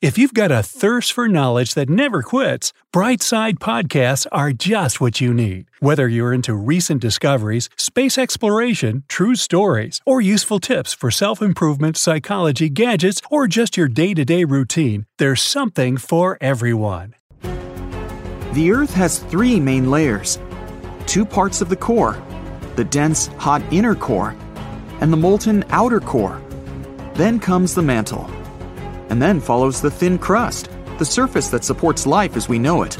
If you've got a thirst for knowledge that never quits, Brightside Podcasts are just what you need. Whether you're into recent discoveries, space exploration, true stories, or useful tips for self improvement, psychology, gadgets, or just your day to day routine, there's something for everyone. The Earth has three main layers two parts of the core the dense, hot inner core, and the molten outer core. Then comes the mantle and then follows the thin crust, the surface that supports life as we know it.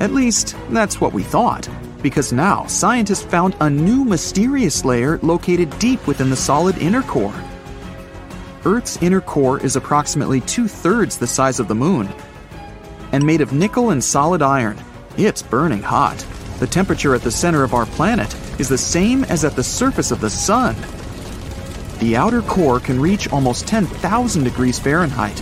At least, that's what we thought, because now scientists found a new mysterious layer located deep within the solid inner core. Earth's inner core is approximately two thirds the size of the moon. And made of nickel and solid iron, it's burning hot. The temperature at the center of our planet is the same as at the surface of the sun. The outer core can reach almost 10,000 degrees Fahrenheit.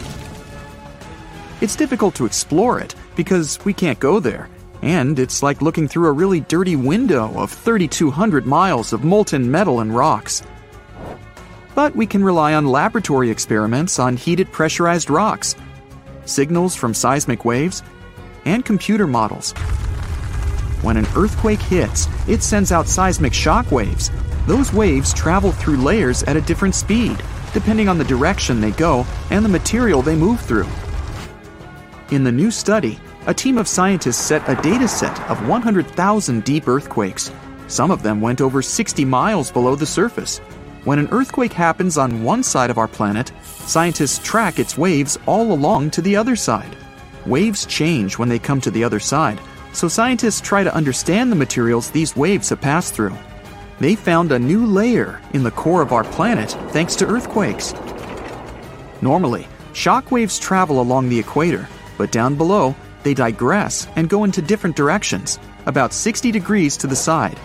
It's difficult to explore it because we can't go there, and it's like looking through a really dirty window of 3,200 miles of molten metal and rocks. But we can rely on laboratory experiments on heated pressurized rocks, signals from seismic waves, and computer models. When an earthquake hits, it sends out seismic shock waves those waves travel through layers at a different speed, depending on the direction they go and the material they move through. In the new study, a team of scientists set a data set of 100,000 deep earthquakes. Some of them went over 60 miles below the surface. When an earthquake happens on one side of our planet, scientists track its waves all along to the other side. Waves change when they come to the other side, so scientists try to understand the materials these waves have passed through they found a new layer in the core of our planet thanks to earthquakes. Normally, shock waves travel along the equator, but down below, they digress and go into different directions, about 60 degrees to the side.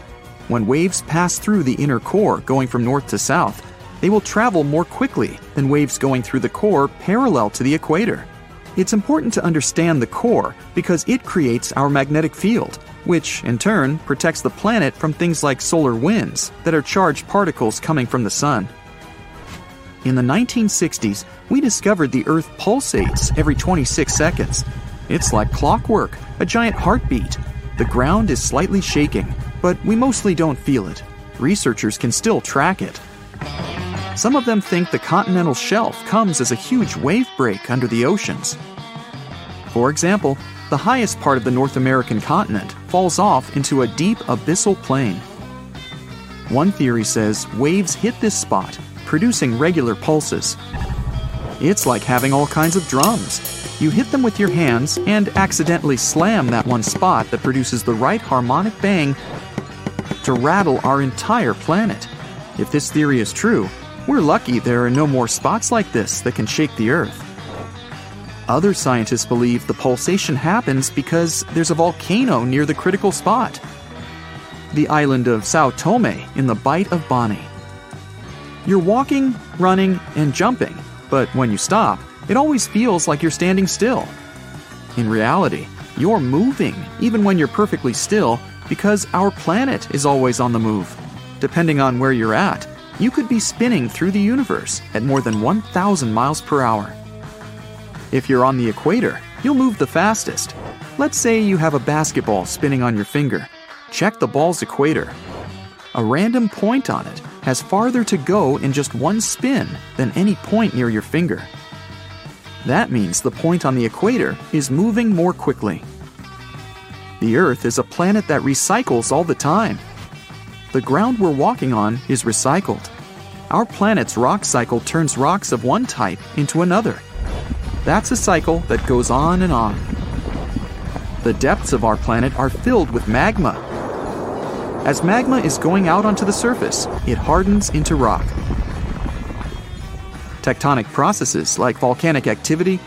When waves pass through the inner core going from north to south, they will travel more quickly than waves going through the core parallel to the equator. It's important to understand the core because it creates our magnetic field which, in turn, protects the planet from things like solar winds that are charged particles coming from the sun. In the 1960s, we discovered the Earth pulsates every 26 seconds. It's like clockwork, a giant heartbeat. The ground is slightly shaking, but we mostly don't feel it. Researchers can still track it. Some of them think the continental shelf comes as a huge wave break under the oceans. For example, the highest part of the North American continent falls off into a deep abyssal plain. One theory says waves hit this spot, producing regular pulses. It's like having all kinds of drums. You hit them with your hands and accidentally slam that one spot that produces the right harmonic bang to rattle our entire planet. If this theory is true, we're lucky there are no more spots like this that can shake the Earth. Other scientists believe the pulsation happens because there's a volcano near the critical spot the island of Sao Tome in the Bight of Bonny. You're walking, running, and jumping, but when you stop, it always feels like you're standing still. In reality, you're moving even when you're perfectly still because our planet is always on the move. Depending on where you're at, you could be spinning through the universe at more than 1,000 miles per hour. If you're on the equator, you'll move the fastest. Let's say you have a basketball spinning on your finger. Check the ball's equator. A random point on it has farther to go in just one spin than any point near your finger. That means the point on the equator is moving more quickly. The Earth is a planet that recycles all the time. The ground we're walking on is recycled. Our planet's rock cycle turns rocks of one type into another. That's a cycle that goes on and on. The depths of our planet are filled with magma. As magma is going out onto the surface, it hardens into rock. Tectonic processes like volcanic activity,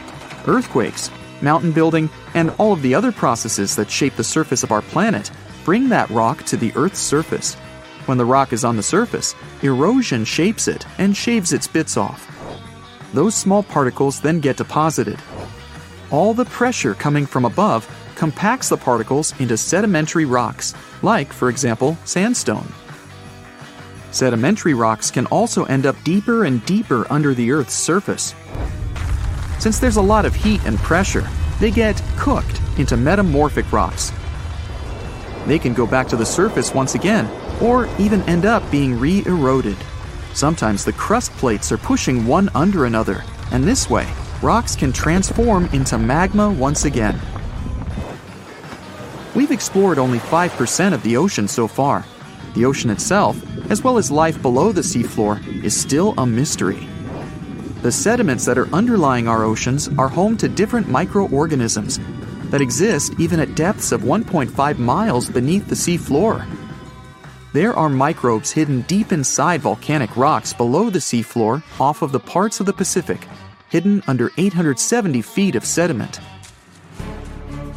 earthquakes, mountain building, and all of the other processes that shape the surface of our planet bring that rock to the Earth's surface. When the rock is on the surface, erosion shapes it and shaves its bits off. Those small particles then get deposited. All the pressure coming from above compacts the particles into sedimentary rocks, like, for example, sandstone. Sedimentary rocks can also end up deeper and deeper under the Earth's surface. Since there's a lot of heat and pressure, they get cooked into metamorphic rocks. They can go back to the surface once again, or even end up being re eroded. Sometimes the crust plates are pushing one under another, and this way, rocks can transform into magma once again. We've explored only 5% of the ocean so far. The ocean itself, as well as life below the seafloor, is still a mystery. The sediments that are underlying our oceans are home to different microorganisms that exist even at depths of 1.5 miles beneath the seafloor. There are microbes hidden deep inside volcanic rocks below the seafloor off of the parts of the Pacific, hidden under 870 feet of sediment.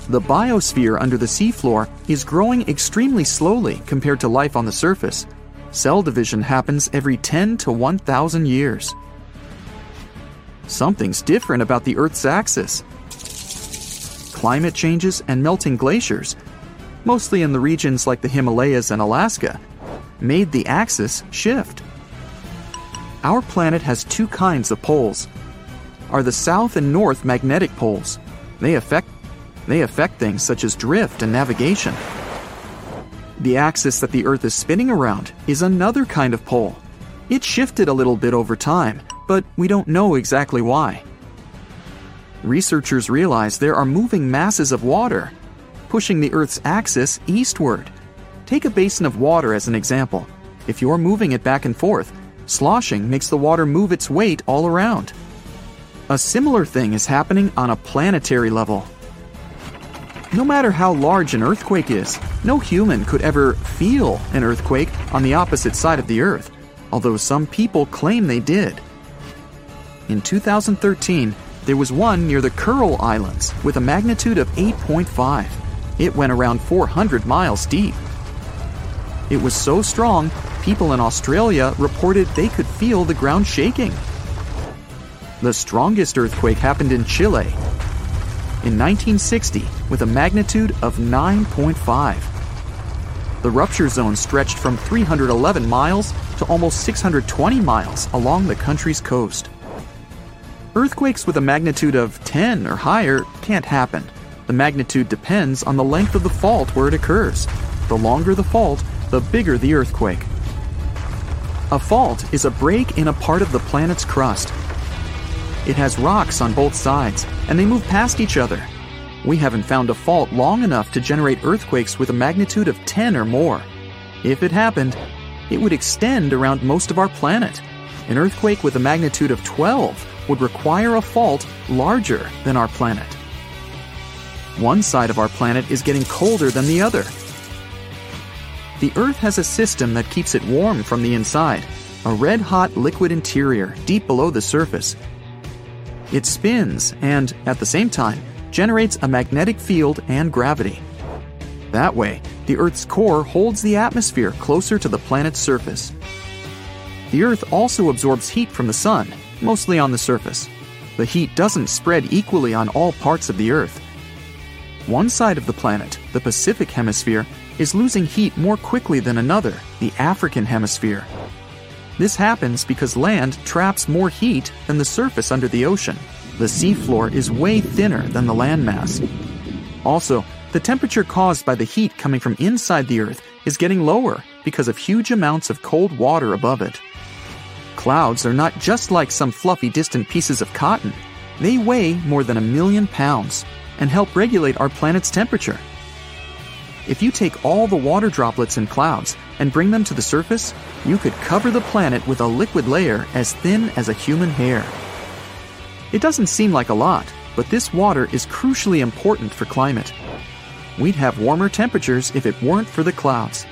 The biosphere under the seafloor is growing extremely slowly compared to life on the surface. Cell division happens every 10 to 1,000 years. Something's different about the Earth's axis. Climate changes and melting glaciers, mostly in the regions like the Himalayas and Alaska, made the axis shift. Our planet has two kinds of poles. Are the south and north magnetic poles. They affect they affect things such as drift and navigation. The axis that the Earth is spinning around is another kind of pole. It shifted a little bit over time, but we don't know exactly why. Researchers realize there are moving masses of water, pushing the Earth's axis eastward. Take a basin of water as an example. If you're moving it back and forth, sloshing makes the water move its weight all around. A similar thing is happening on a planetary level. No matter how large an earthquake is, no human could ever feel an earthquake on the opposite side of the Earth, although some people claim they did. In 2013, there was one near the Kuril Islands with a magnitude of 8.5. It went around 400 miles deep. It was so strong, people in Australia reported they could feel the ground shaking. The strongest earthquake happened in Chile in 1960 with a magnitude of 9.5. The rupture zone stretched from 311 miles to almost 620 miles along the country's coast. Earthquakes with a magnitude of 10 or higher can't happen. The magnitude depends on the length of the fault where it occurs. The longer the fault, the bigger the earthquake. A fault is a break in a part of the planet's crust. It has rocks on both sides, and they move past each other. We haven't found a fault long enough to generate earthquakes with a magnitude of 10 or more. If it happened, it would extend around most of our planet. An earthquake with a magnitude of 12 would require a fault larger than our planet. One side of our planet is getting colder than the other. The Earth has a system that keeps it warm from the inside, a red hot liquid interior deep below the surface it spins and, at the same time, generates a magnetic field and gravity. That way, the Earth's core holds the atmosphere closer to the planet's surface. The Earth also absorbs heat from the Sun, mostly on the surface. The heat doesn't spread equally on all parts of the Earth. One side of the planet, the Pacific Hemisphere, is losing heat more quickly than another, the African Hemisphere. This happens because land traps more heat than the surface under the ocean. The seafloor is way thinner than the landmass. Also, the temperature caused by the heat coming from inside the Earth is getting lower because of huge amounts of cold water above it. Clouds are not just like some fluffy distant pieces of cotton. They weigh more than a million pounds and help regulate our planet's temperature. If you take all the water droplets in clouds and bring them to the surface, you could cover the planet with a liquid layer as thin as a human hair. It doesn't seem like a lot, but this water is crucially important for climate. We'd have warmer temperatures if it weren't for the clouds.